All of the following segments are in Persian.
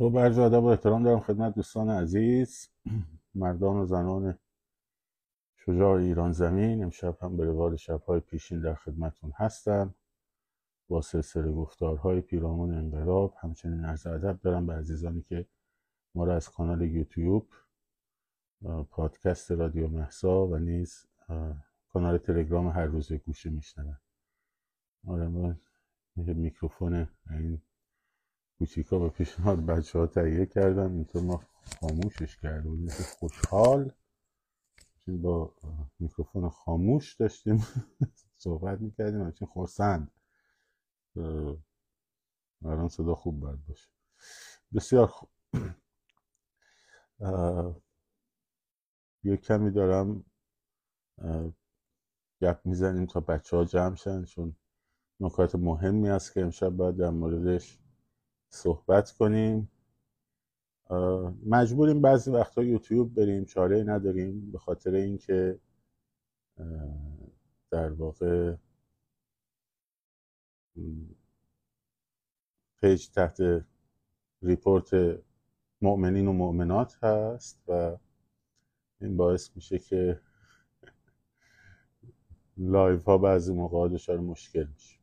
خب عرض ادب و احترام دارم خدمت دوستان عزیز. مردان و زنان شجاع ایران زمین امشب هم به روال شبهای پیشین در خدمتون هستم. با سلسله گفتارهای پیرامون انقلاب همچنین عرض ادب دارم به عزیزانی که ما را از کانال یوتیوب پادکست رادیو محسا و نیز کانال تلگرام هر روز گوشه میشنون آره میکروفون این کوچیکا به پیشنهاد بچه ها تهیه کردم اینطور ما خاموشش کردیم. خوشحال. با میکروفون خاموش داشتیم. صحبت می‌کردیم. همچین خورسند الان صدا خوب باید باشه. بسیار خوب یه کمی دارم گپ می‌زنیم تا بچه ها جمع شن چون نکات مهمی است که امشب باید در موردش صحبت کنیم. مجبوریم بعضی وقتا یوتیوب بریم چاره نداریم به خاطر اینکه در واقع page تحت report مؤمنین و مؤمنات هست و این باعث میشه که لایف ها بعضی موقع دچار مشکل میشه.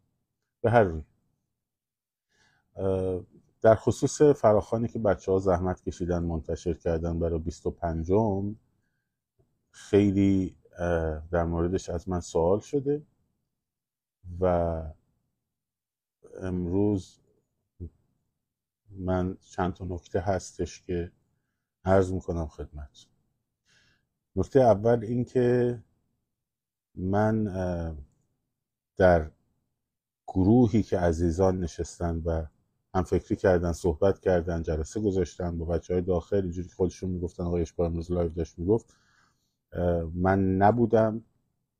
به هر روی. در خصوص فراخانی که بچه ها زحمت کشیدن منتشر کردن برای 25 م خیلی در موردش از من سوال شده و امروز من چند تا نکته هستش که عرض می‌کنم خدمت نکته اول این که من در گروهی که عزیزان نشستن و هم فکری کردن صحبت کردن جلسه گذاشتن با بچه های داخل اینجوری خودشون می‌گفتن آقای اشبار امروز لایو داشت می‌گفت. من نبودم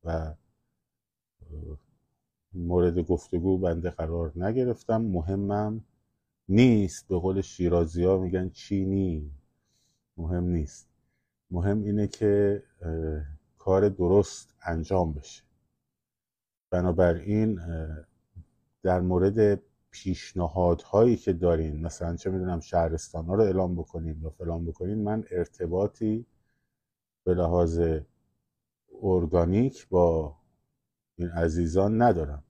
و مورد گفتگو بنده قرار نگرفتم. مهمم نیست. به قول شیرازی ها میگن چینی مهم نیست. مهم اینه که کار درست انجام بشه. بنابراین در مورد پیشنهادهایی که دارین مثلا چه می‌دونم شهرستان ها رو اعلام بکنین یا فلان بکنین من ارتباطی به لحاظ ارگانیک با این عزیزان ندارم.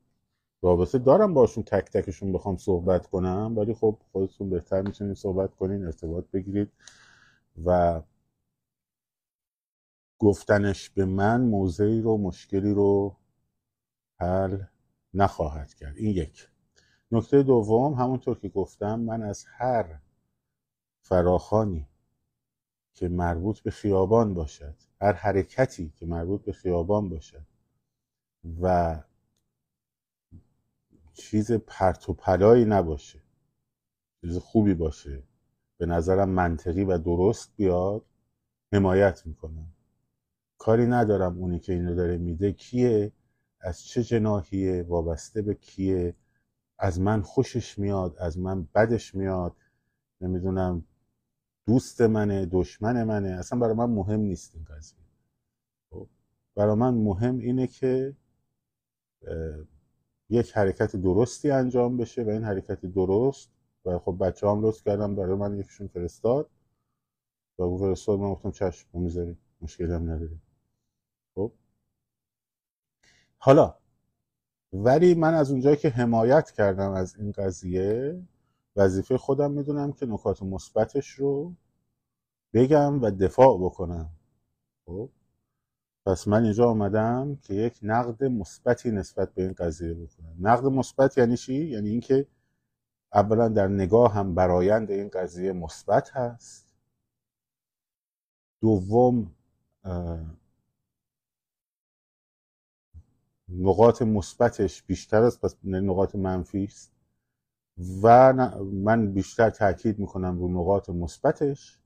رابطه دارم باشون تک تکشون بخوام صحبت کنم ولی خب خودتون بهتر می‌تونید صحبت کنین ارتباط بگیرید و گفتنش به من موضعی رو مشکلی رو حل نخواهد کرد. این یک. نکته دوم همونطور که گفتم من از هر فراخانی که مربوط به خیابان باشد هر حرکتی که مربوط به خیابان باشد و چیز پرت و پلایی نباشه چیز خوبی باشه به نظرم منطقی و درست بیاد حمایت می‌کنم. کاری ندارم اونی که اینو داره میده کیه؟ از چه جناهیه وابسته به کیه؟ از من خوشش میاد از من بدش میاد. نمی‌دونم دوست منه دشمن منه. اصلا برای من مهم نیست این قضیه. خب، برای من مهم اینه که یک حرکت درستی انجام بشه و این حرکت درست و خب بچه هم لطف کردم برای من یکیشون فرستاد. و اون فرستاد من گفتم چشم می‌ذاریم مشکلی هم نداریم. خب. حالا ولی من از اونجایی که حمایت کردم از این قضیه وظیفه خودم می‌دونم که نکات مثبتش رو بگم و دفاع بکنم. خب؟ پس من اینجا آمدم که یک نقد مثبتی نسبت به این قضیه بکنم. نقد مثبت یعنی چی؟ یعنی اینکه اولا در نگاه هم برایند این قضیه مثبت هست. دوم نقاط مثبتش بیشتر است پس نقاط منفی است. و من بیشتر تاکید می‌کنم رو نقاط مثبتش.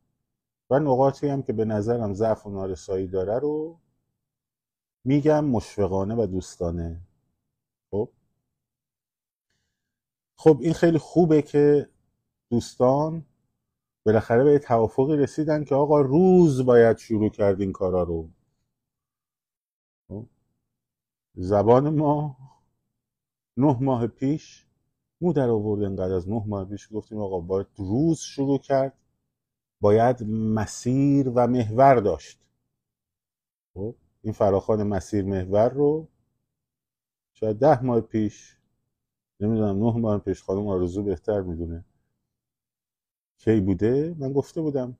و نقاطی هم که به نظرم ضعف و نارسایی داره رو میگم مشفقانه و دوستانه. خب؟ خب این خیلی خوبه که دوستان بالاخره به توافقی رسیدن که آقا روز باید شروع کرد این کارا رو؟ زبان ما نه ماه پیش مو در آورد انقدر از نه ماه پیش. گفتیم آقا باید روز شروع کرد باید مسیر و محور داشت. خب این فراخان مسیر محور رو شاید ده ماه پیش نمی‌دونم نه ماه پیش خانم آرزو بهتر می‌دونه کی بوده من گفته بودم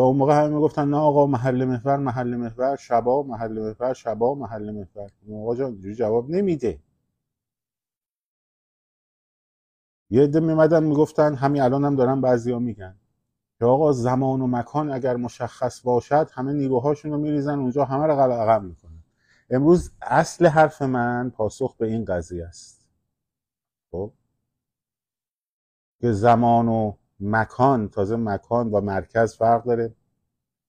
و اون موقع همه می‌گفتن نه آقا محل محور محل محور شبا محل محور شبا محل محور. آقا جان جواب نمیده. یه عده میمدن می‌گفتن همین الان هم دارن بعضیا میگن. که آقا زمان و مکان اگر مشخص باشد همه نیروهاشون رو میریزن اونجا همه رو عقب می‌کنن. امروز اصل حرف من پاسخ به این قضیه است. خب؟ که زمان و مکان تازه مکان با مرکز فرق داره.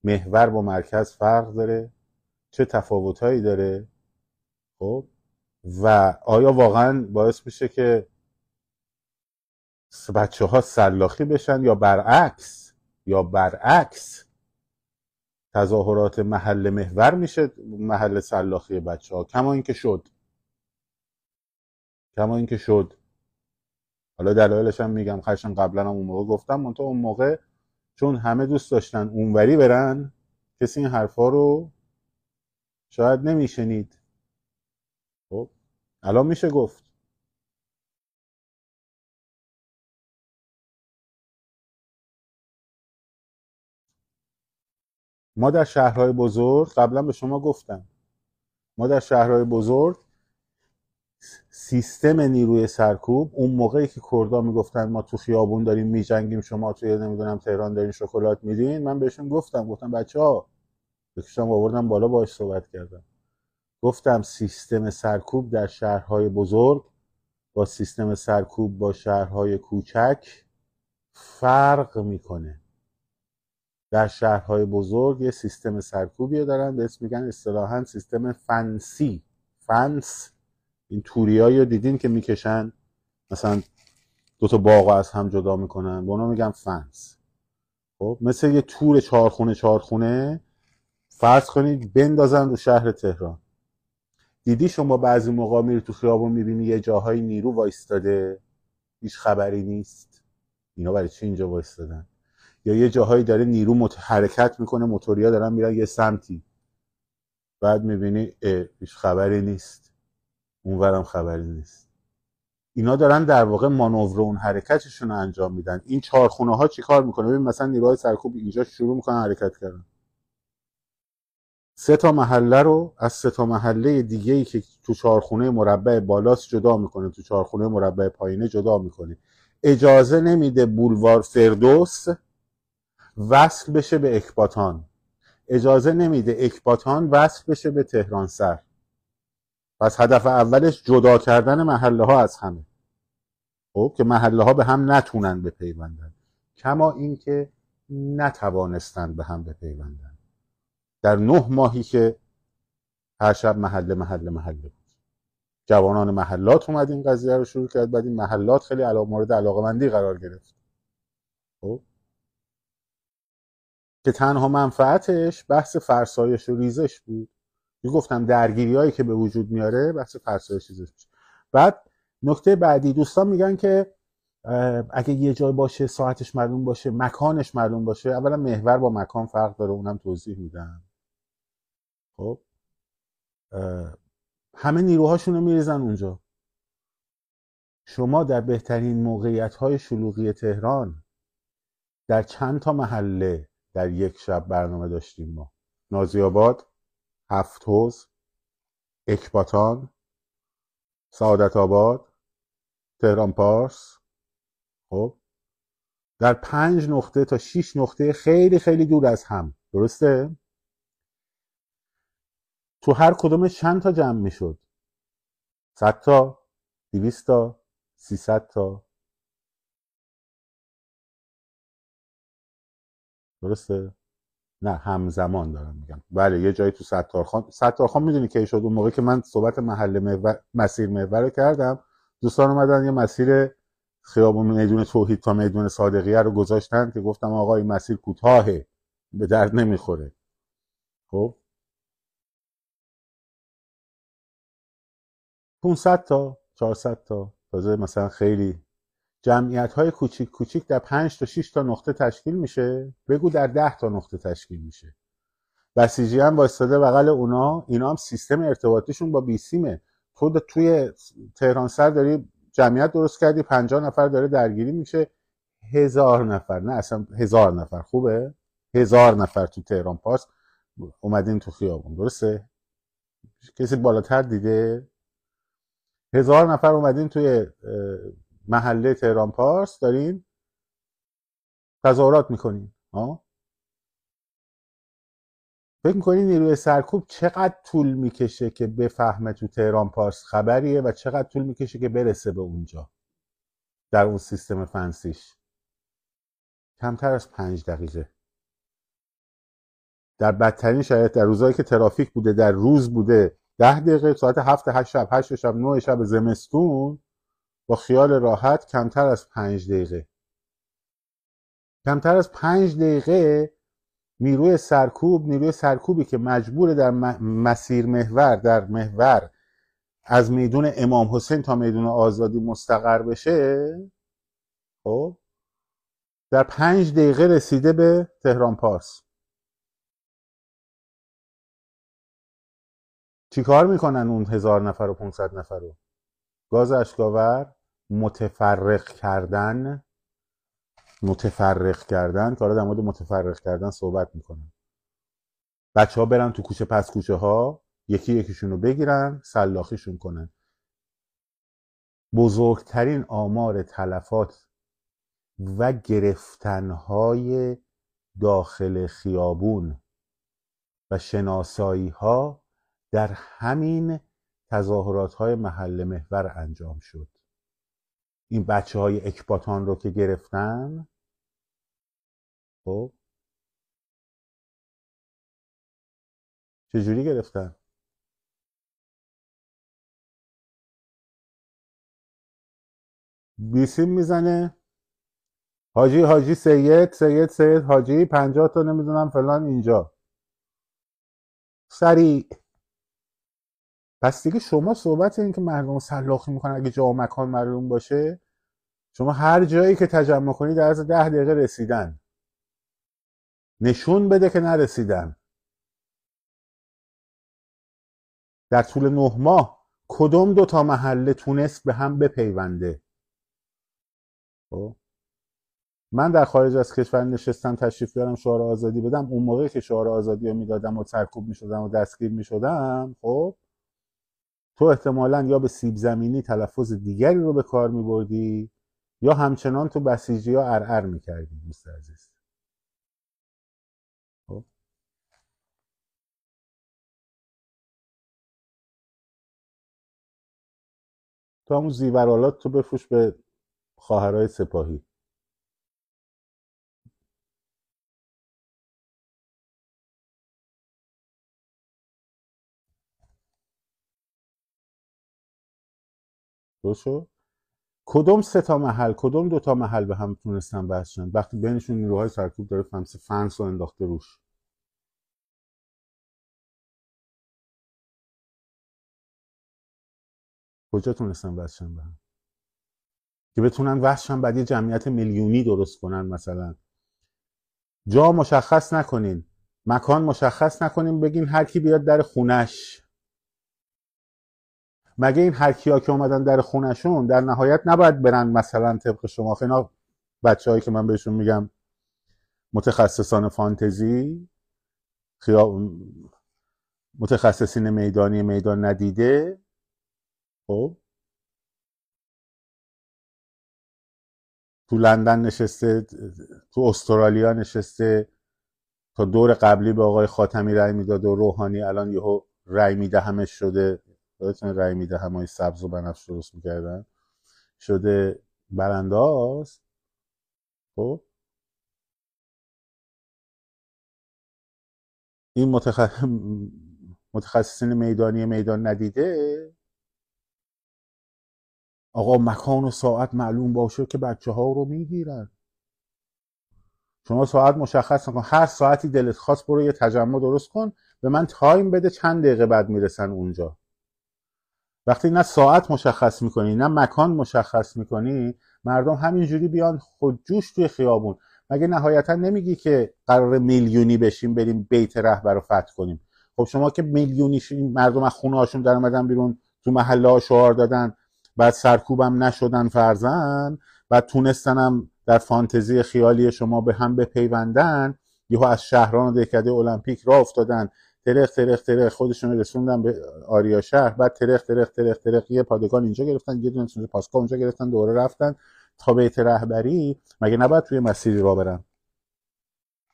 محور با مرکز فرق داره. چه تفاوتهایی داره؟ خب. و آیا واقعا باعث میشه که بچه ها سلاخی بشن یا برعکس؟ یا برعکس تظاهرات محل محور میشه محل سلاخی بچه ها کما اینکه شد. کما اینکه شد. حالا دلایلش هم میگم خشن قبلا هم اون موقع گفتم منتها اون موقع چون همه دوست داشتن اونوری برن کسی این حرفا رو شاید نمیشنید. خب الان میشه گفت. ما در شهرهای بزرگ قبلا به شما گفتم. ما در شهرهای بزرگ سیستم نیروی سرکوب اون موقعی که کردا می‌گفتن ما تو خیابون داریم میجنگیم شما توی نمی‌دونم تهران دارین شکلات میدین من بهشون گفتم گفتم بچه ها بکشم آوردم بالا باش صحبت کردم. گفتم سیستم سرکوب در شهرهای بزرگ با سیستم سرکوب با شهرهای کوچک فرق می‌کنه. در شهرهای بزرگ یه سیستم سرکوبی دارن به اسم میگن اصطلاحا سیستم فنسی فنس. این توریایی رو دیدین که می‌کشن؟ مثلا دو تا باغ از هم جدا می‌کنن. به اونا میگن فنس. خب مثل یه تور چهارخونه چهارخونه فرض کنید بندازن رو شهر تهران. دیدی شما بعضی موقع میری تو خیابون می‌بینی یه جاهای نیرو وایستاده؟ هیچ خبری نیست. اینا برای چی اینجا وایستادن؟ یا یه جاهایی داره نیرو مت... حرکت می‌کنه موتوریا دارن میرن یه سمتی. بعد می‌بینی هیچ خبری نیست. اونورم خبری نیست. اینا دارن در واقع مانور اون حرکتشون رو انجام میدن. این چهارخونه ها چیکار می‌کنه؟ ببین مثلا نیروهای سرکوب اینجا شروع می‌کنن حرکت کردن. سه تا محله رو از سه تا محله دیگه ای که تو چهارخونه مربع بالاست جدا می‌کنه. تو چهارخونه مربع پایینه جدا می‌کنه. اجازه نمیده بولوار فردوس وصل بشه به اکباتان. اجازه نمیده اکباتان وصل بشه به تهران سر. پس هدف اولش جدا کردن محله ها از همه. خب که محله ها به هم نتونن بپیوندن. کما اینکه نتوانستن به هم بپیوندن. در نه ماهی که هر شب محله محله محله بود. جوانان محلات اومد این قضیه رو شروع کرد. بعد این محلات خیلی علاقه مورد علاقه مندی قرار گرفت. خب؟ که تنها منفعتش بحث فرسایش و ریزش بود. گفتم درگیری هایی که به وجود میاره بحث فرسایش ریزش بعد نکته بعدی دوستان میگن که اگه یه جای باشه ساعتش معلوم باشه مکانش معلوم باشه اولا محور با مکان فرق داره اونم توضیح میدم. خب؟ همه نیروهاشون رو میریزن اونجا. شما در بهترین موقعیت های شلوغی تهران در چند تا محله در یک شب برنامه داشتیم ما؟ نازی آباد هفت حوز اکباتان سعادت آباد تهران پارس. خب در پنج نقطه تا شیش نقطه خیلی خیلی دور از هم. درسته؟ تو هر کدوم چند تا جمع می‌شد؟ صد تا دویست تا سیصد تا. درسته؟ نه همزمان دارم میگم. بله یه جایی تو ستارخان ستارخان می‌دونی که شد؟ اون موقع که من صحبت محل محور... مسیر محور کردم دوستان اومدن یه مسیر خیابون میدون توحید تا میدون صادقیه رو گذاشتن که گفتم آقا این مسیر کوتاهه به درد نمی‌خوره. خب؟ 500 تا 400 تا. تازه مثلا خیلی جمعیت های کوچیک کوچیک در 5 تا 6 تا نقطه تشکیل میشه. بگو در 10 تا نقطه تشکیل میشه. بسیجی هم وایستاده بغل اونا. اینا هم سیستم ارتباطیشون با بیسیمه تو توی تهران سر داری جمعیت درست کردی 50 نفر داره درگیری میشه. هزار نفر. نه اصلا هزار نفر. خوبه؟ هزار نفر تو تهران پاس اومدین تو خیابون. درسته؟ کسی بالاتر دیده؟ هزار نفر اومدین توی محله تهران پارس دارین تظاهرات می‌کنین ها فکر می‌کنین نیروی سرکوب چقدر طول می‌کشه که بفهمه تو تهران پارس خبریه و چقدر طول می‌کشه که برسه به اونجا در اون سیستم فنسیش؟ کمتر از پنج دقیقه. در بدترین شرایط در روزهایی که ترافیک بوده در روز بوده ده دقیقه ساعت هفت هشت شب هشت شب نه شب زمستون خیال راحت کمتر از پنج دقیقه. کمتر از پنج دقیقه نیروی سرکوب نیروی سرکوبی که مجبور در مسیر محور در محور از میدون امام حسین تا میدون آزادی مستقر بشه خب در پنج دقیقه رسیده به تهران پارس. چیکار می‌کنن اون هزار نفر و 500 نفر رو؟ گاز اشکاور متفرق کردن متفرق کردن که حالا در مورد متفرق کردن صحبت می‌کنن بچه ها برن تو کوچه پس کوچه ها یکی یکیشون رو بگیرن سلاخیشون کنن. بزرگترین آمار تلفات و گرفتنهای داخل خیابون و شناسایی ها در همین تظاهرات های محل محور انجام شد. این بچه های اکباتان رو که گرفتن. خب. چجوری گرفتن؟ بیسیم می‌زنه. حاجی حاجی سید سید سید حاجی پنجاه تا نمی‌دونم فلان اینجا. سریع. پس دیگه شما صحبت این که مردم سلاخی می‌کنن اگه جا و مکان معلوم باشه شما هر جایی که تجمع کنی در از ده دقیقه رسیدن. نشون بده که نرسیدن. در طول نه ماه کدوم دو تا محله تونست به هم بپیونده؟ خب؟ من در خارج از کشور نشستم تشریف بیارم شعار آزادی بدم. اون موقعی که شعار آزادی رو می‌دادم و سرکوب می‌شدم و دستگیر می‌شدم خب. تو احتمالا یا به سیب زمینی تلفظ دیگری رو به کار میبردی یا همچنان تو بسیجی ها ارعر می‌کردی دوست عزیز. خب. تو همون زیورالات تو بفروش به خواهرای سپاهی. درست کدوم سه تا محل کدوم دو تا محل به هم تونستن بحث وقتی بینشون نیروهای سرکوب داره فمس فنس رو انداخته روش. کجا تونستن بحث به هم؟ که بتونن وحشن بعد یه جمعیت میلیونی درست کنن مثلا. جا مشخص نکنین. مکان مشخص نکنین بگین هر کی بیاد در خونش. مگه این هر کیا که اومدن در خونشون در نهایت نباید برن مثلا طبق شما اینا بچههایی که من بهشون میگم متخصصان فانتزی خیا... متخصصین میدانی میدان ندیده. خب؟ تو لندن نشسته تو استرالیا نشسته تا دور قبلی به آقای خاتمی رأی می‌داد و روحانی الان یهو رأی میده همش شده. یادتون رای میده همای سبز و بنفش درست می‌کردن. شده برانداز خب؟ این متخ... متخصصین میدانی میدان ندیده؟ آقا مکان و ساعت معلوم باشه که بچه ها رو می‌گیرن. شما ساعت مشخص نکن. هر ساعتی دلت خواست برو یه تجمع درست کن. به من تایم بده چند دقیقه بعد می‌رسن اونجا. وقتی نه ساعت مشخص می‌کنی نه مکان مشخص می‌کنی مردم همینجوری بیان خودجوش توی خیابون. مگه نهایتا نمیگی که قرار میلیونی بشیم بریم بیت رهبر رو فتح کنیم؟ خب شما که میلیونی مردم از خونه هاشون در اومدن بیرون تو محله ها شعار دادن بعد سرکوبم نشدن فرزن بعد تونستنم در فانتزی خیالی شما به هم بپیوندن یهو از شهران و دهکده المپیک راه افتادن. ترخ ترخ ترخ. خودشون رسوندن به آریا شهر. بعد ترخ ترخ ترخ ترخ. یه پادگان اینجا گرفتن. یه دونه پاسگاه اونجا گرفتن. دوره رفتن تا بیت رهبری. مگه نباید توی مسیری را برن؟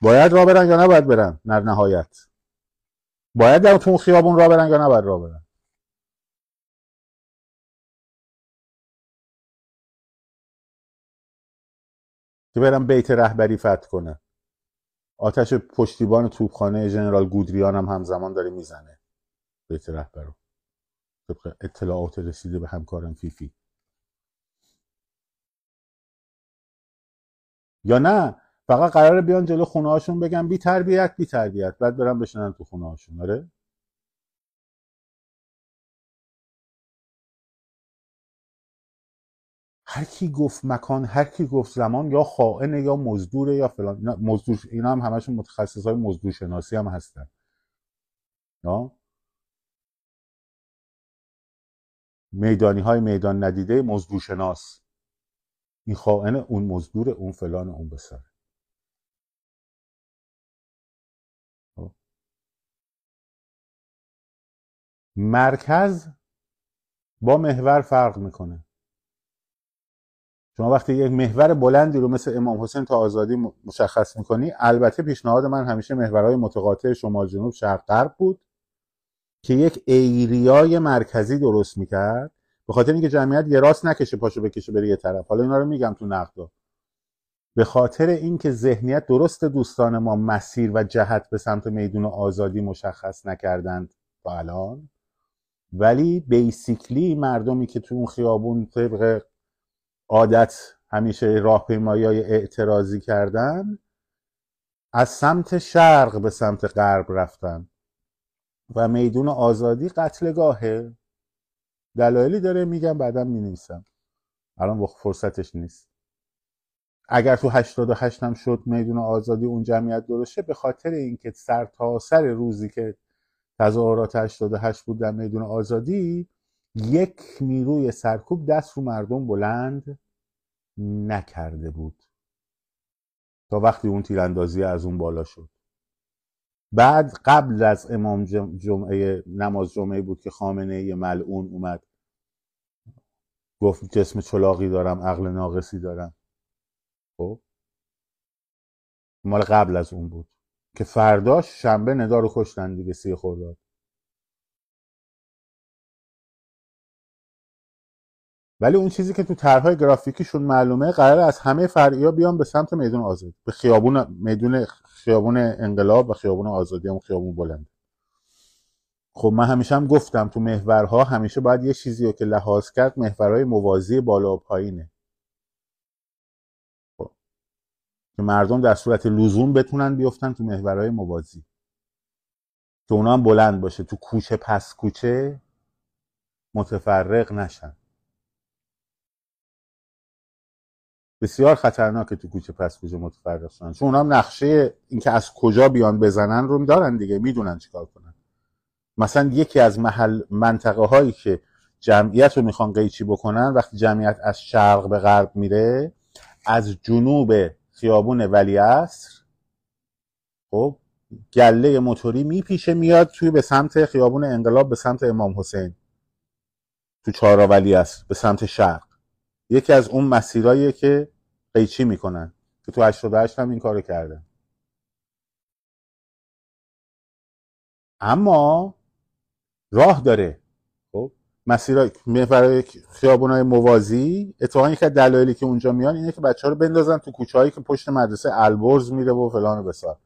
باید را برن یا نباید برن؟ در نهایت. باید در تو خیابون را برن یا نباید را برن؟ که برن بیت رهبری فتح کنه آتش پشتیبان توپخانه ژنرال گودریان هم همزمان داره می‌زنه. بیت رهبر رو طبق اطلاعات رسیده به همکارم فیفی. یا نه؟ فقط قراره بیان جلو خونه هاشون بگن بی تربیت بی تربیت. بعد برن بشنن تو خونه هاشون آره؟ هر کی گفت مکان هر کی گفت زمان یا خائن یا مزدوره یا فلان. مزدور اینا هم همشون متخصص های مزدور شناسی هم هستن. میدانی های میدان ندیده مزدور شناس. این خائن اون مزدور اون فلان اون بسره. مرکز با محور فرق می‌کنه. شما وقتی یک محور بلندی رو مثل امام حسین تا آزادی مشخص می‌کنی البته پیشنهاد من همیشه محورهای متقاطع شمال جنوب شرق غرب بود که یک ایریای مرکزی درست می‌کرد. به خاطر اینکه جمعیت یه راست نکشه پاشو بکشه بره یه طرف. حالا اینا رو میگم تو نقدا. به خاطر اینکه ذهنیت درست دوستان ما مسیر و جهت به سمت میدون آزادی مشخص نکردند تا الان ولی بیسیکلی مردمی که تو اون خیابون طبق عادت همیشه راهپیمایی های اعتراضی کردن از سمت شرق به سمت غرب رفتن. و میدون آزادی قتلگاهه. دلایلی داره میگم بعدا می‌نویسم. الان فرصتش نیست. اگر تو 88 هم شد میدون آزادی اون جمعیت درشه به خاطر اینکه سر تا سر روزی که تظاهرات 88 بود در میدون آزادی یک نیروی سرکوب دست رو مردم بلند نکرده بود. تا وقتی اون تیراندازی از اون بالا شد. بعد قبل از امام جمعه نماز جمعه بود که خامنه ای ملعون اومد. گفت جسم چلاقی دارم عقل ناقصی دارم. خب. مال قبل از اون بود. که فرداش شنبه ندا رو کشتن دیگه سی خورداد ولی اون چیزی که تو طرحهای گرافیکیشون معلومه قرار از همه فرعی بیان به سمت میدون آزادی به خیابون میدون خیابون انقلاب و خیابون آزادی هم خیابون بلند. خب من همیشه هم گفتم تو محورها همیشه باید یه چیزی رو که لحاظ کرد محورهای موازی بالا و پایینه خب. که مردم در صورت لزوم بتونن بیفتن تو محورهای موازی. که اونا هم بلند باشه تو کوچه پس کوچه متفرق نشن. بسیار خطرناکه تو کوچه پس کوچه متفرق شدن چون اونا هم نقشه اینکه از کجا بیان بزنن رو دارن دیگه می‌دونن چیکار کنن. مثلا یکی از محل منطقه هایی که جمعیت رو می‌خوان قیچی بکنن وقتی جمعیت از شرق به غرب میره از جنوب خیابون ولی اصر خب گله موتوری میپیشه میاد توی به سمت خیابون انقلاب به سمت امام حسین. تو چهارا ولی اصر به سمت شرق. یکی از اون مسیرهاییه که قیچی می‌کنن. که تو 88 هم این کارو کردن اما راه داره. خب مسیرهای محور خیابونای موازی اتفاقا یک دلایلی که اونجا میان اینه که بچه ها رو بندازن تو کوچه که پشت مدرسه البرز میره و فلان و بسار.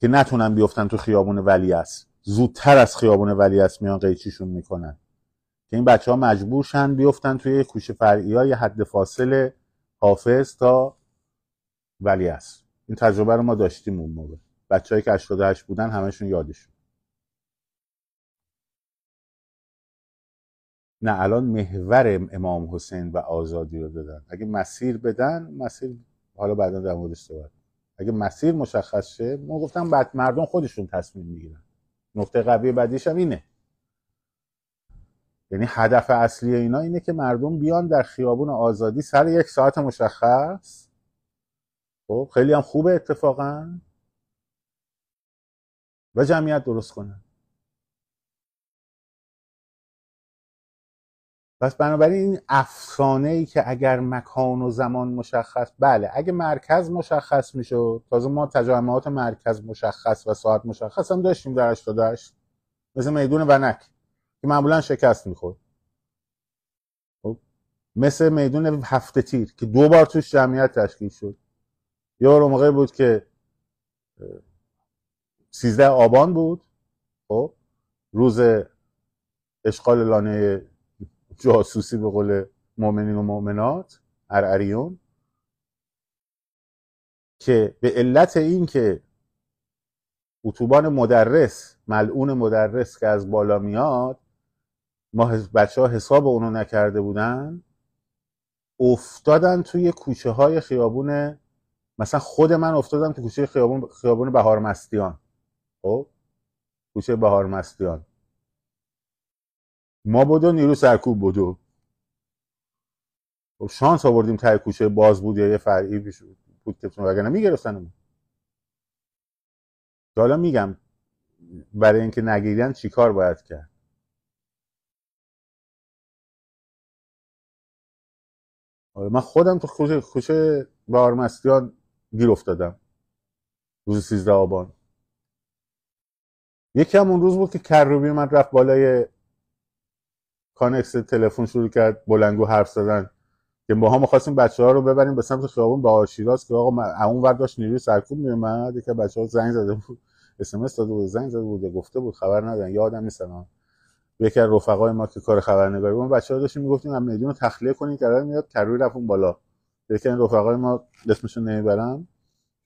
که نتونن بیفتن تو خیابون ولی است زودتر از خیابون ولی است میان قیچیشون می‌کنن. که این بچه ها مجبور شن بیفتن توی کوچه فرعی های حد فاصل حافظ تا ولی است این تجربه رو ما داشتیم اون موقع. بچه‌ای که 88 بودن همشون یادشون. نه الان محور امام حسین و آزادی رو دادن. اگه مسیر بدن مسیر حالا بعدا در موردش صحبت اگه مسیر مشخص شه ما گفتم بعد مردم خودشون تصمیم می‌گیرن. نقطه قوی بعدیش هم اینه. یعنی هدف اصلی اینا اینه که مردم بیان در خیابون آزادی سر یک ساعت مشخص. خب خیلی هم خوبه اتفاقا. و جمعیت درست کنن پس بنابراین این افسانه ای که اگر مکان و زمان مشخص بله اگه مرکز مشخص میشه تازه ما تجمعات مرکز مشخص و ساعت مشخص هم داشتیم در 88 مثل میدون ونک. که معمولا شکست می‌خورد. خب مثل میدون هفته تیر که دو بار توش جمعیت تشکیل شد. یه بار موقع بود که سیزده آبان بود. خب روز اشغال لانه جاسوسی به قول مؤمنین و مؤمنات ارعریون که به علت این که اتوبان مدرس ملعون مدرس که از بالا میاد ما بچه ها حساب اونو نکرده بودن افتادن توی کوچه های خیابون مثلا خود من افتادم تو کوچه خیابون خیابون بهار مستیان. خب؟ کوچه بهار مستیان. ما بودو نیرو سرکوب بودو خب شانس آوردیم تای کوچه باز بود یا یه فرعی بود که وگرنه می‌گرفتن حالا میگم برای اینکه نگیرن چیکار باید کرد؟ آره من خودم تو کوچه کوچه بارمستیان گیر افتادم. روز سیزده آبان. یکی هم اون روز بود که کروبی من رفت بالای کانکس تلفن شروع کرد بلنگو حرف زدن. که ما ها می‌خواستیم بچه ها رو ببریم به سمت خیابون با شیراز که آقا اون ور داشت نیروی سرکوب میومد که بچه ها زنگ زده بود. اس داده بود زنگ زده بود گفته بود خبر ندارن یادم نیست یکی از رفقای ما که کار خبرنگاری بود بچه ها داشتیم می‌گفتیم هم میدون تخلیه که میاد کروی رفت اون بالا. یکی از رفقای ما اسمشون نمی‌برم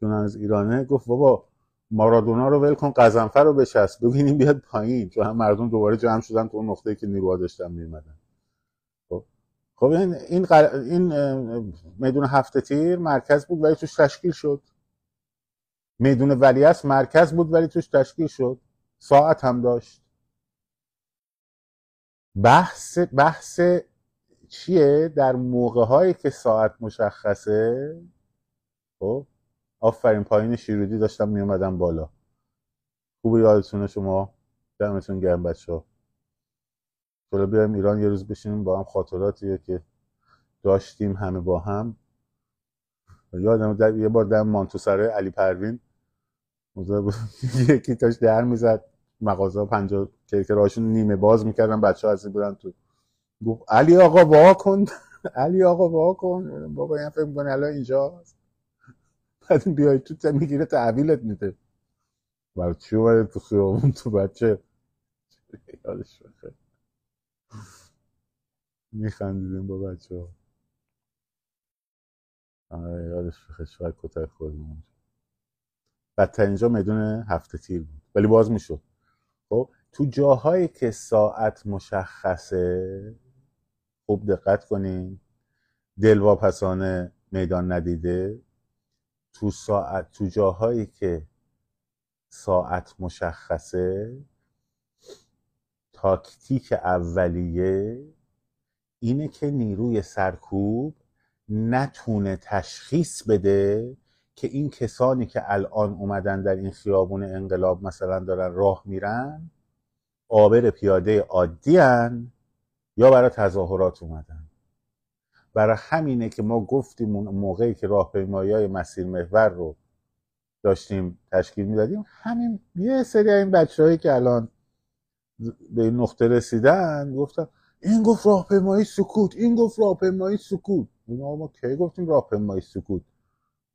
چون از ایرانه گفت بابا مارادونا رو ول کن قزنفر رو بچسب ببینیم بیاد پایین. چون هم مردم دوباره جمع شدن تو اون نقطه‌ای که نیروها داشتن میومدن خب خب این این, این میدون هفته تیر مرکز بود ولی توش تشکیل شد. میدون ولیعصر مرکز بود ولی توش تشکیل شد. ساعت هم داشت. بحث بحث چیه؟ در موقع هایی که ساعت مشخصه؟ خب آفرین پایین شیرودی داشتم میومدم بالا. خوب یادتونه شما؟ دمتون گرم بچه ها حالا بیایم ایران یه روز بشینیم با هم خاطراتیه که داشتیم همه با هم. یادم در یه بار در مانتوسرای علی پروین یکی تاش در می‌زد. مغازه پنجا که راشون نیمه باز می‌کردن بچه ها از بودن تو گفت علی آقا وا کن. علی آقا وا کن. بابا این فکر می‌کنه الان اینجاست بعد بیای تو می‌گیره تحویلت میده. برای چی اومده تو خیابون تو بچه؟ یادش بخیر میخندیدیم با بچه ها آره یادش بخیر شاید کتک خوردیم اونجا. بدتر اینجا میدون هفته تیر بود. ولی باز می‌شد. خب تو جاهایی که ساعت مشخصه خوب دقت کنین دلواپسانه میدان ندیده تو ساعت تو جاهایی که ساعت مشخصه تاکتیک اولیه اینه که نیروی سرکوب نتونه تشخیص بده که این کسانی که الان اومدن در این خیابون انقلاب مثلا دارن راه میرن آبر پیاده عادی هن یا برای تظاهرات اومدن. برای همینه که ما گفتیم اون موقعی که راهپیمایی های مسیر محور رو داشتیم تشکیل می‌دادیم همین یه سری این بچه که الان به این نقطه رسیدن گفتن این گفت راهپیمایی سکوت این گفت راهپیمایی سکوت. ما کی گفتیم راهپیمایی سکوت؟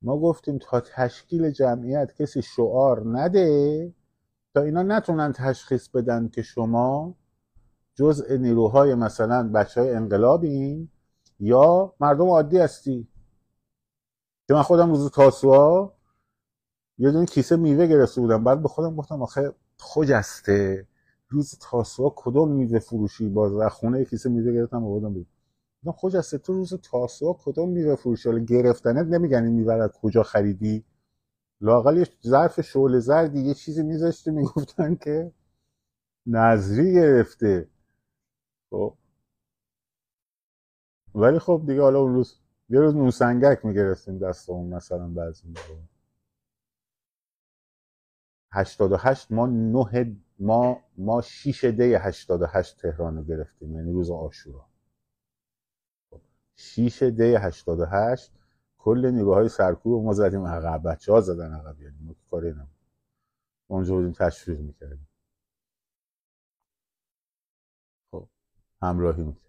ما گفتیم تا تشکیل جمعیت کسی شعار نده تا اینا نتونن تشخیص بدن که شما جزء نیروهای مثلا بچه های انقلابین یا مردم عادی هستی. که من خودم روز تاسوها یه دونه کیسه میوه گرفته بودم. بعد به خودم گفتم آخه خجسته روز تاسوعا کدوم میوه فروشی؟ باز و خونه کسی میوه گرفتم آوردم بیرون. از تو روز تاسوعا کدوم میوه فروشی گرفتنت نمیگن این میوه از کجا خریدی؟ لاقل یه ظرف شعله زردی یه چیزی میذاشته می‌گفتن که نظری گرفته. خب. ولی خب دیگه حالا اون روز یه روز نوسنگک می‌گرفتیم دستمون مثلا بعضی موقع. 88 ما نه ما ما 6 دی 88 تهران رو گرفتیم یعنی روز آشورا. 6 دی 88 کل نیروهای های سرکوب ما زدیم عقب. بچه ها زدن عقب یعنی ما کاری نمون اونجا بودیم تشویق می‌کردیم. خب همراهی می‌کردیم.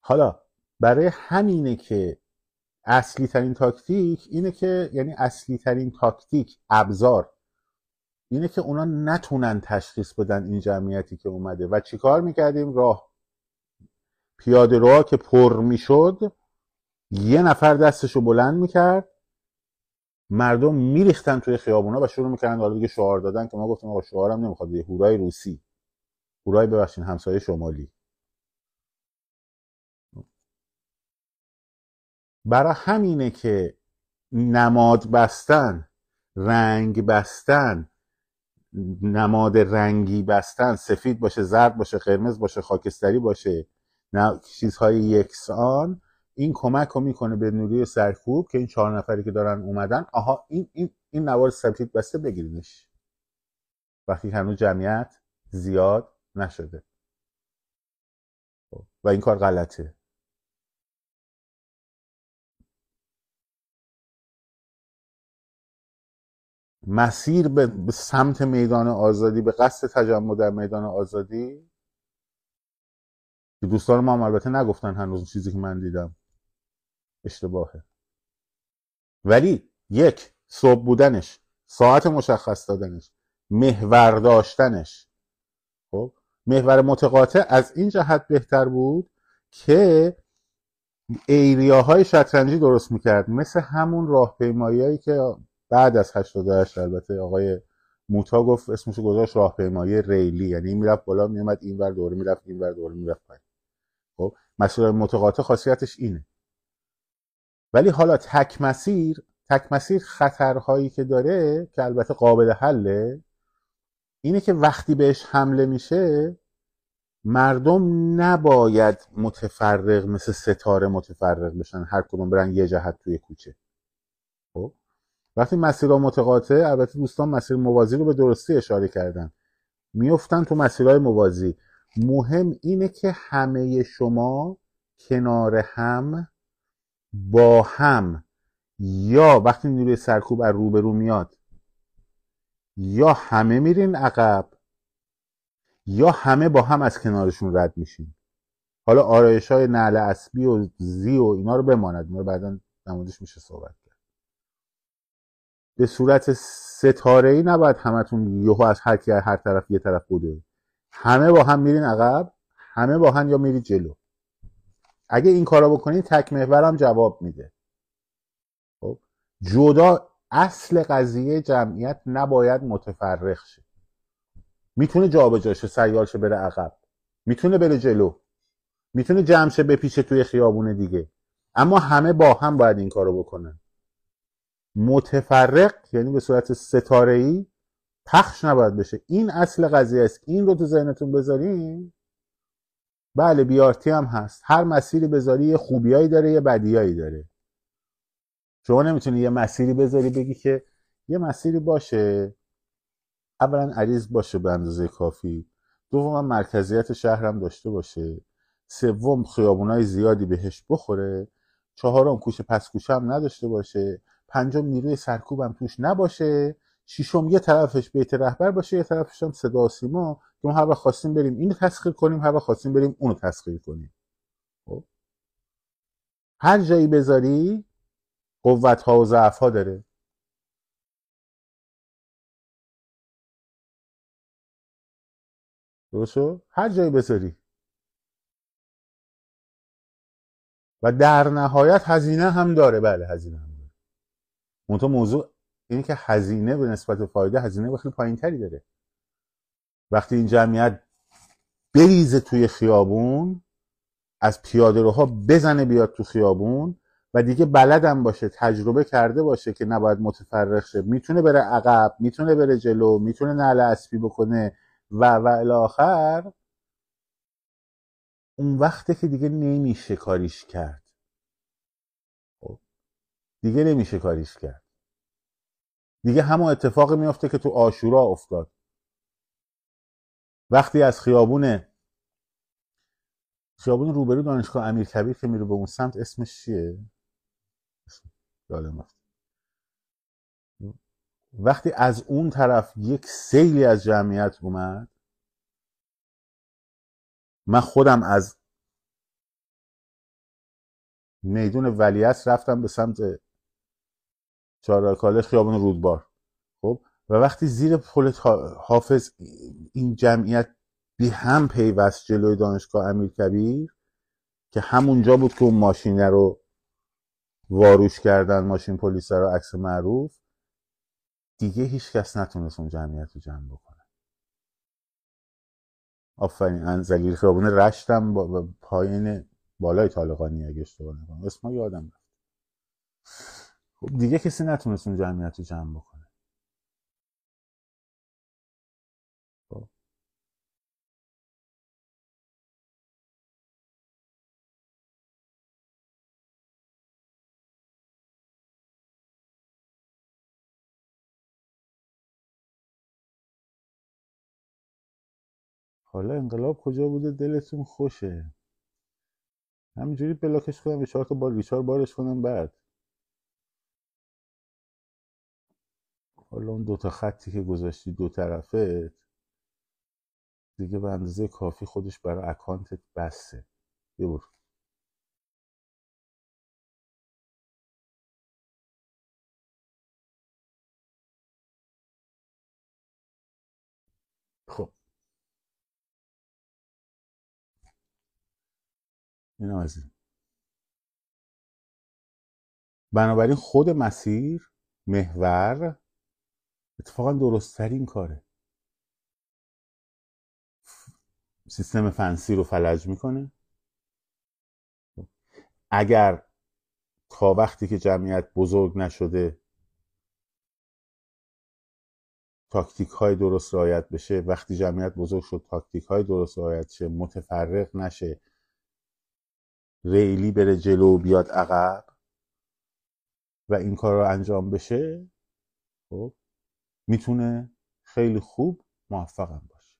حالا برای همینه که اصلی ترین تاکتیک اینه که یعنی اصلی ترین تاکتیک ابزار. اینه که اونا نتونن تشخیص بدن این جمعیتی که اومده. و چیکار می‌کردیم؟ راه. پیاده رو که پر می‌شد یه نفر دستشو بلند می‌کرد مردم میریختن توی خیابونا و شروع می‌کردن حالا دیگه شعار دادن که ما گفتیم آقا شعارم نمی‌خواد یه هورای روسی. هورای ببخشین همسایه شمالی. برای همینه که نماد بستن رنگ بستن نماد رنگی بستن سفید باشه زرد باشه قرمز باشه خاکستری باشه نه چیزهای یکسان این کمک رو می‌کنه به نوری سرکوب که این چهار نفری که دارن اومدن آها این این این نوار سفید بسته بگیرینش. وقتی هنوز جمعیت زیاد نشده. خب، و این کار غلطه. مسیر به سمت میدان آزادی به قصد تجمع در میدان آزادی؟ دوستان ما هم البته نگفتن هنوز چیزی که من دیدم. اشتباهه. ولی یک صبح بودنش ساعت مشخص دادنش محور داشتنش. خب؟ محور متقاطع از این جهت بهتر بود که ایریاهای شطرنجی درست می‌کرد. مثل همون راهپیمایی که بعد از 88 البته آقای موتا گفت اسمش گذاشت راهپیمایی ریلی. یعنی می‌رفت بالا میومد این ور دوره می‌رفت این ور دوره می‌رفت پایین. خب مسیر متقاطع خاصیتش اینه. ولی حالا تک مسیر تک مسیر خطرهایی که داره که البته قابل حله اینه که وقتی بهش حمله میشه مردم نباید متفرق مثل ستاره متفرق بشن. هر کدوم برن یه جهت توی کوچه. خب؟ وقتی مسیرها متقاطع البته دوستان مسیر موازی رو به درستی اشاره کردن. میفتن تو مسیرهای موازی. مهم اینه که همه شما کنار هم با هم یا وقتی نیروی سرکوب از روبرو میاد یا همه میرین عقب یا همه با هم از کنارشون رد میشین. حالا آرایش های نعل اسبی و زی و اینا رو بماند. اینا رو بعدا نمودش میشه صحبت. به صورت ستاره ای نباید همتون یهو از هر کی هر طرف یه طرف بوده. همه با هم میرین عقب همه با هم یا میرید جلو. اگه این کارا بکنید تک محورم جواب میده. خب؟ جدا اصل قضیه جمعیت نباید متفرق شه. می‌تونه جابجا شه سیار شه بره عقب. می‌تونه بره جلو. می‌تونه جمع شه بپیچه توی خیابون دیگه. اما همه با هم باید این کارو بکنن. متفرق یعنی به صورت ستاره ای پخش نباید بشه. این اصل قضیه است. این رو تو ذهنتون بذارین. بله بیارتی هم هست. هر مسیری بذاری یه خوبیایی داره یه بدیایی داره. شما نمی‌تونی یه مسیری بذاری بگی که یه مسیری باشه. اولا عریض باشه به اندازه کافی. دوم مرکزیت شهرم داشته باشه. سوم خیابونای زیادی بهش بخوره. چهارم کوچه پس کوچه هم نداشته باشه. پنجم نیروی سرکوبم توش نباشه. ششم یه طرفش بیت رهبر باشه یه طرفش هم صدا سیما. که ما هر خواستیم بریم اینو تسخیر کنیم هر وقت خواستیم بریم اونو تسخیر کنیم. خب؟ هر جایی بذاری قوت ها و ضعف ها داره. درست هر جایی بذاری. و در نهایت هزینه هم داره. بله هزینه هم منتها موضوع اینه که هزینه به نسبت فایده هزینه خیلی پایین تری داره وقتی این جمعیت بریزه توی خیابون از پیاده روها بزنه بیاد تو خیابون و دیگه بلدم باشه تجربه کرده باشه که نباید متفرق شه می‌تونه بره عقب می‌تونه بره جلو می‌تونه نعل اسبی بکنه و و الاخر اون وقته که دیگه نمیشه کاریش کرد. دیگه نمیشه کاریش کرد. دیگه همون اتفاقی میفته که تو آشورا افتاد. وقتی از خیابون خیابون روبرو دانشگاه امیر کبیر که میره به اون سمت اسمش چیه؟ یادم وقتی از اون طرف یک سیلی از جمعیت اومد من خودم از میدون ولیعصر رفتم به سمت چهارراه خیابون رودبار. خب؟ و وقتی زیر پل حافظ این جمعیت بی هم پیوست جلوی دانشگاه امیر کبیر که همونجا بود که اون ماشینه رو واروش کردن ماشین پلیس رو عکس معروف دیگه هیچ کس نتونست اون جمعیت رو جمع بکنه. آفرین انزگیر خیابون رشتم با پایین بالای طالقانی اگه اشتباه نکنم. اسم یادم رفت. خب دیگه کسی نتونست اون جمعیت رو جمع بکنه. خب. حالا انقلاب کجا بوده؟ دلتون خوشه. همینجوری بلاکش کنم به چهار تا بار ریچار بارش کنم بعد. حالا اون دوتا خطی که گذاشتی دو طرفه دیگه به اندازه کافی خودش برای اکانتت بسته. ببر خب. این از این. بنابراین خود مسیر محور اتفاقا درستترین کاره. سیستم فنسی رو فلج می‌کنه. اگر تا وقتی که جمعیت بزرگ نشده تاکتیک های درست رعایت بشه وقتی جمعیت بزرگ شد تاکتیک های درست رعایت شه متفرق نشه ریلی بره جلو و بیاد عقب و این کار رو انجام بشه خب می‌تونه خیلی خوب موفقم باشه.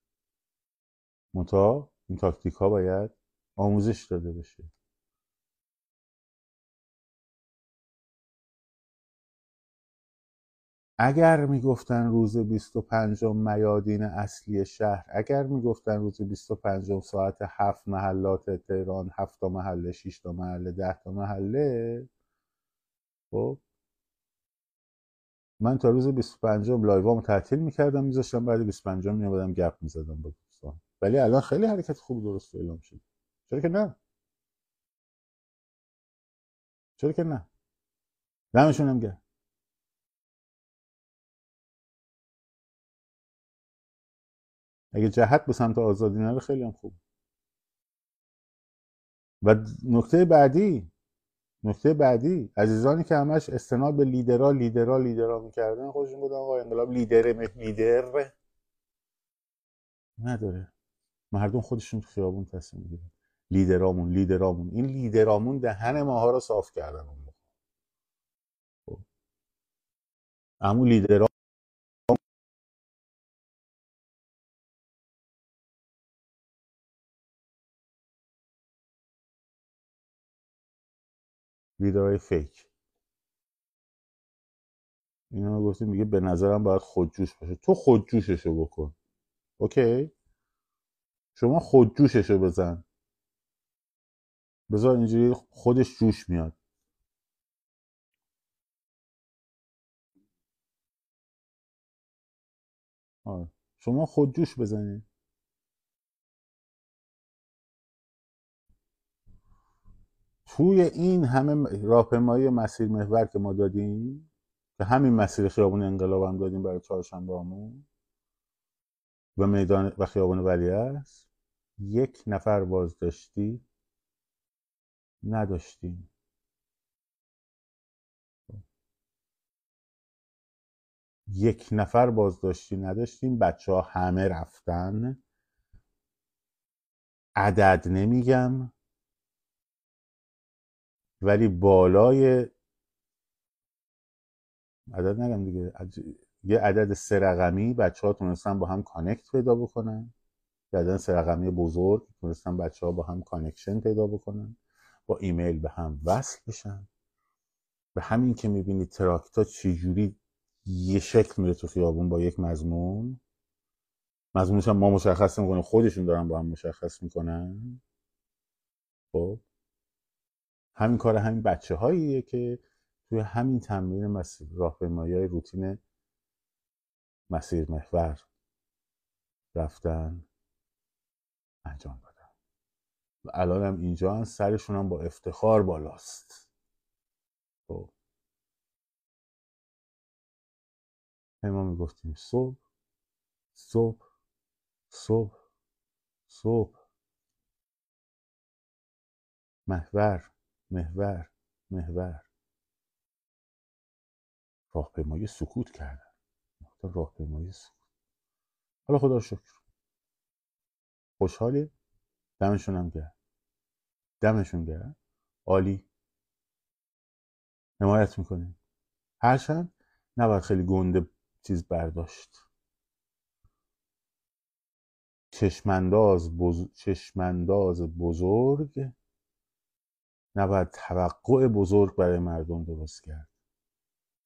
منتها این تاکتیک ها باید آموزش داده بشه. اگر می‌گفتن روز 25 میادین اصلی شهر اگر می‌گفتن روز 25 ساعت هفت محلات تهران هفت محله 6 تا محله 10 تا محله خب من تا روز 25 لایوامو تعطیل می‌کردم میذاشتم بعد 25 میامدم گپ می‌زدم با دوستان. ولی الان خیلی حرکت خوب درست اعلام شد چرا که نه؟ چرا که نه؟ دمشونم گرم. اگه جهت به سمت آزادی نره خیلی هم خوب. و نکته بعدی نکته بعدی عزیزانی که همش استناد به لیدرها لیدرها لیدرها می‌کردن خودشون بودن آقا انقلاب لیدر لیدر. نداره. مردم خودشون خیابون تصمیم می‌گیرن. لیدرامون لیدرامون. این لیدرامون دهن ماها رو صاف کردن اون خب. اما لیدرها لیدرهای فیک. اینا گفتیم میگه به نظرم باید خودجوش باشه تو خودجوششو بکن. اوکی؟ شما خودجوششو بزن. بذار اینجوری خودش جوش میاد. آه. شما خودجوش بزنید توی این همه راهپیمایی مسیر محور که ما دادیم به همین مسیر خیابون انقلاب هم دادیم برای چهارشنبه همون و میدان و خیابان ولی است یک نفر بازداشتی نداشتیم. یک نفر بازداشتی نداشتیم بچه ها همه رفتن. عدد نمیگم. ولی بالای عدد نگم دیگه. یه عدد سه رقمی بچه ها تونستن با هم connect پیدا بکنن. یه عدد سه رقمی بزرگ تونستن بچه ها با هم connection پیدا بکنن. با ایمیل به هم وصل بشن. به همین که می‌بینید تراکتا چجوری یه شکل میره تو خیابون با یک مضمون. مضمونش هم ما مشخص می‌کنیم خودشون دارن با هم مشخص می‌کنن. خب؟ همین کار همین بچه هاییه که توی همین تمرین مسیر راهپیمایی های روتین مسیر محور رفتن انجام دادن. و الان هم اینجا هم سرشون هم با افتخار بالاست. خب. ما می‌گفتیم صبح صبح صبح صبح. محور. محور محور. راهپیمایی سکوت کردن. راهپیمایی سکوت. حالا خدا شکر. خوشحالی. دمشون هم گرد دمشون گرد عالی. حمایت می‌کنیم. هرچند نباید خیلی گنده چیز برداشت. چشمنداز, بز... چشمنداز بزرگ نباید توقع بزرگ برای مردم درست کرد.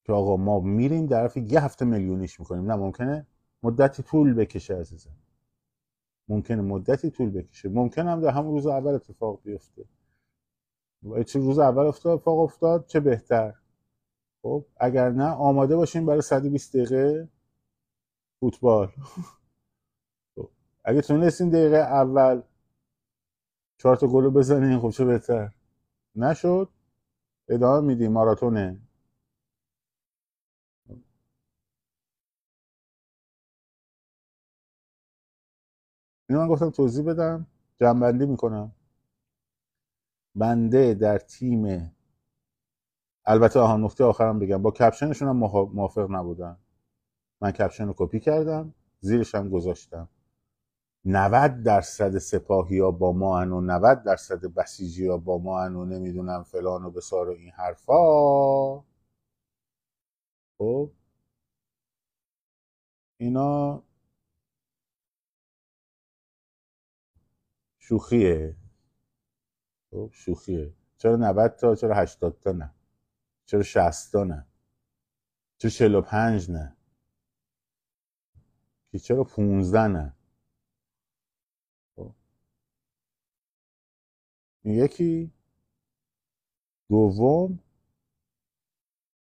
که آقا ما میریم در یه هفته میلیونیش می‌کنیم. نه ممکنه مدتی طول بکشه عزیزم. ممکنه مدتی طول بکشه. ممکن هم در همون روز اول اتفاق بیفته. چه روز اول افتاد اتفاق افتاد چه بهتر. خب اگر نه آماده باشیم برای 120 دقیقه فوتبال. خب. اگه تونستین دقیقه اول چهار تا گل بزنین خب چه بهتر. نشد. ادامه میدیم ماراتونه اینو من گفتم توضیح بدم. جنبندی می‌کنم. بنده در تیم. البته آهان نقطه آخرم بگم. با کپشنشون هم موافق نبودن من کپشن رو کپی کردم. زیرش هم گذاشتم. 90 درصد سپاهی ها با ما و 90 درصد بسیجی ها با ما و نمی‌دونم فلان و بسار و این حرفا. خب؟ اینا شوخیه. خب؟ شوخیه. چرا 90 تا؟ چرا 80 تا نه؟ چرا 60 تا نه؟ چرا 45 نه؟ که چرا 15 نه؟ یکی. دوم.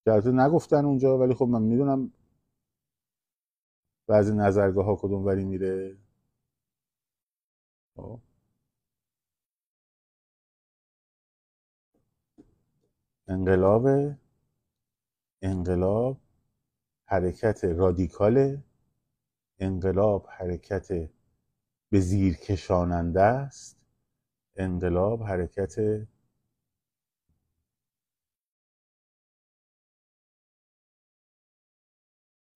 که نگفتن اونجا ولی خب من می‌دونم بعضی نظرگاه ها کدوم وری میره. خب. انقلاب. انقلاب حرکت رادیکال. انقلاب حرکت به زیر کشاننده است. انقلاب حرکت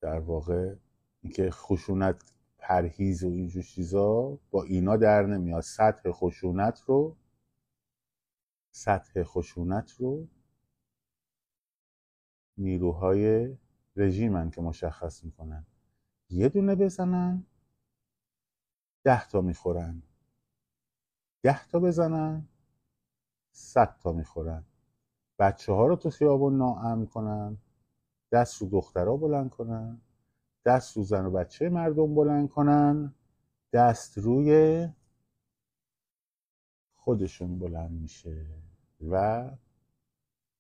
در واقع اینکه خشونت پرهیز و اینجور چیزا با اینا در نمیاد. سطح خشونت رو سطح خشونت رو نیروهای رژیمن که مشخص می‌کنن. یه دونه بزنن ده تا می‌خورن. ده تا بزنن صد تا می‌خورن بچه ها رو تو خیابون ناامن کنن دست رو دخترها بلند کنن دست رو زن و بچه مردم بلند کنن دست روی خودشون بلند میشه و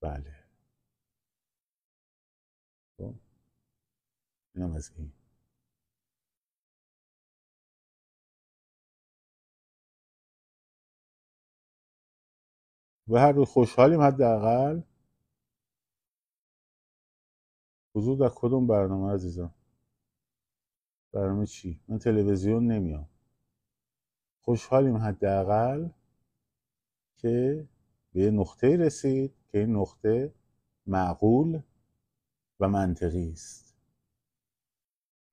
بله خب. اینم از این و هر روز خوشحالیم حداقل. حضور در کدوم برنامه عزیزم؟ برنامه چی؟ من تلویزیون نمیام. خوشحالیم حداقل که به یه نقطه رسید که این نقطه معقول و منطقی است.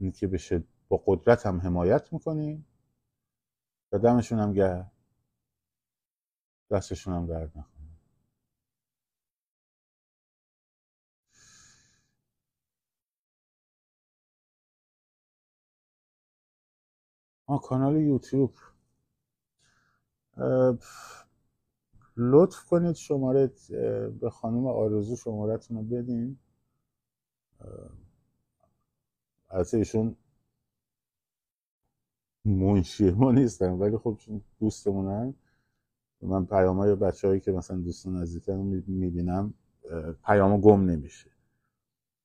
این که بشه با قدرت هم حمایت می‌کنیم و دمشون هم گرد دستشون هم درد نکنه. آه کانال یوتیوب. لطف کنید شماره به خانم آرزو شمارتون رو بدین. از ایشون منشی ما نیستن ولی خب دوستمونن. من پیام های بچه هایی که مثلا دوستان نزدیکم می‌بینم پیام گم نمیشه.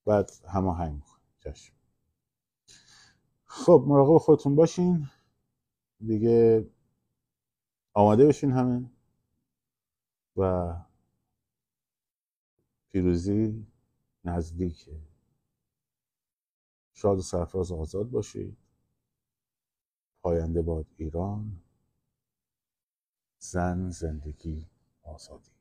بعد همه هنگ چشم. خب مراقب خودتون باشین. دیگه آماده بشین همه. و پیروزی نزدیکه شاد و سرفراز آزاد باشید. پاینده باد ایران. زن زندگی آزادی.